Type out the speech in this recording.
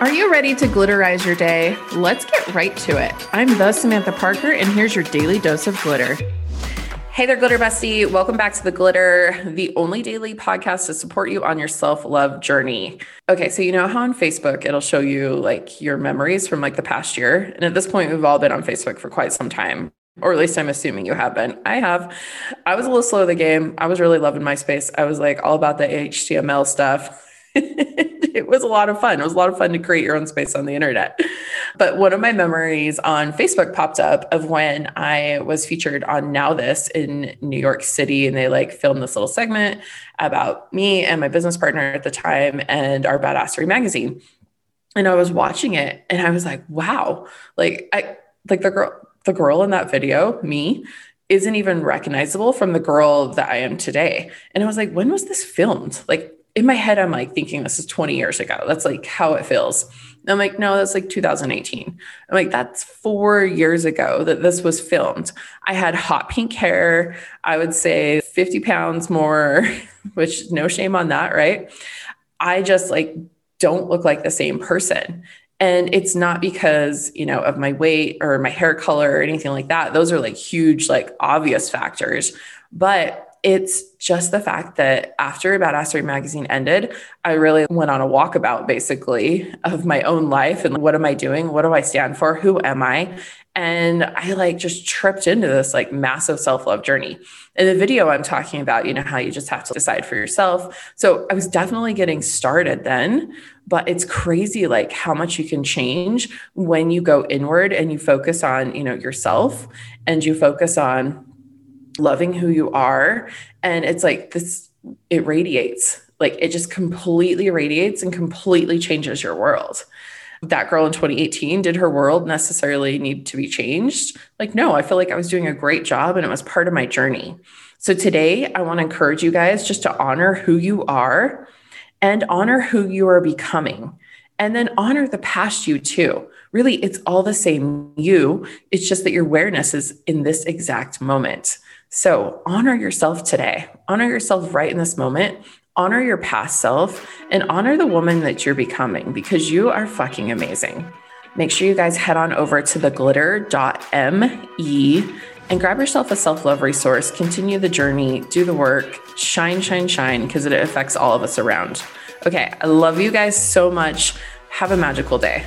Are you ready to glitterize your day? Let's get right to it. I'm the Samantha Parker, and here's your daily dose of glitter. Hey there, Glitter Bestie. Welcome back to The Glitter, the only daily podcast to support you on your self love journey. Okay, so you know how on Facebook it'll show you like your memories from like the past year. And at this point, we've all been on Facebook for quite some time, or at least I'm assuming you have been. I have. I was a little slow the game. I was really loving MySpace. I was like all about the HTML stuff. it was a lot of fun. It was a lot of fun to create your own space on the internet. But one of my memories on Facebook popped up of when I was featured on Now This in New York City, and they like filmed this little segment about me and my business partner at the time and our Badassery magazine. And I was watching it, and I was like, "Wow!" Like I like the girl, the girl in that video, me, isn't even recognizable from the girl that I am today. And I was like, when was this filmed? Like in my head, I'm like thinking this is 20 years ago. That's like how it feels. And I'm like, no, that's like 2018. I'm like, that's four years ago that this was filmed. I had hot pink hair. I would say 50 pounds more, which no shame on that, right? I just like don't look like the same person. And it's not because, you know, of my weight or my hair color or anything like that. Those are like huge, like obvious factors. But it's just the fact that after Badassery magazine ended, I really went on a walkabout basically of my own life and what am I doing? What do I stand for? Who am I? And I like just tripped into this like massive self love journey. In the video, I'm talking about, you know, how you just have to decide for yourself. So I was definitely getting started then, but it's crazy like how much you can change when you go inward and you focus on, you know, yourself and you focus on loving who you are. And it's like this, it radiates, like it just completely radiates and completely changes your world. That girl in 2018, did her world necessarily need to be changed? Like, no, I feel like I was doing a great job and it was part of my journey. So today, I want to encourage you guys just to honor who you are and honor who you are becoming. And then honor the past you too. Really, it's all the same you. It's just that your awareness is in this exact moment. So honor yourself today, honor yourself right in this moment, honor your past self, and honor the woman that you're becoming because you are fucking amazing. Make sure you guys head on over to theglitter.me and grab yourself a self love resource. Continue the journey, do the work, shine, shine, shine, because it affects all of us around. Okay, I love you guys so much. Have a magical day.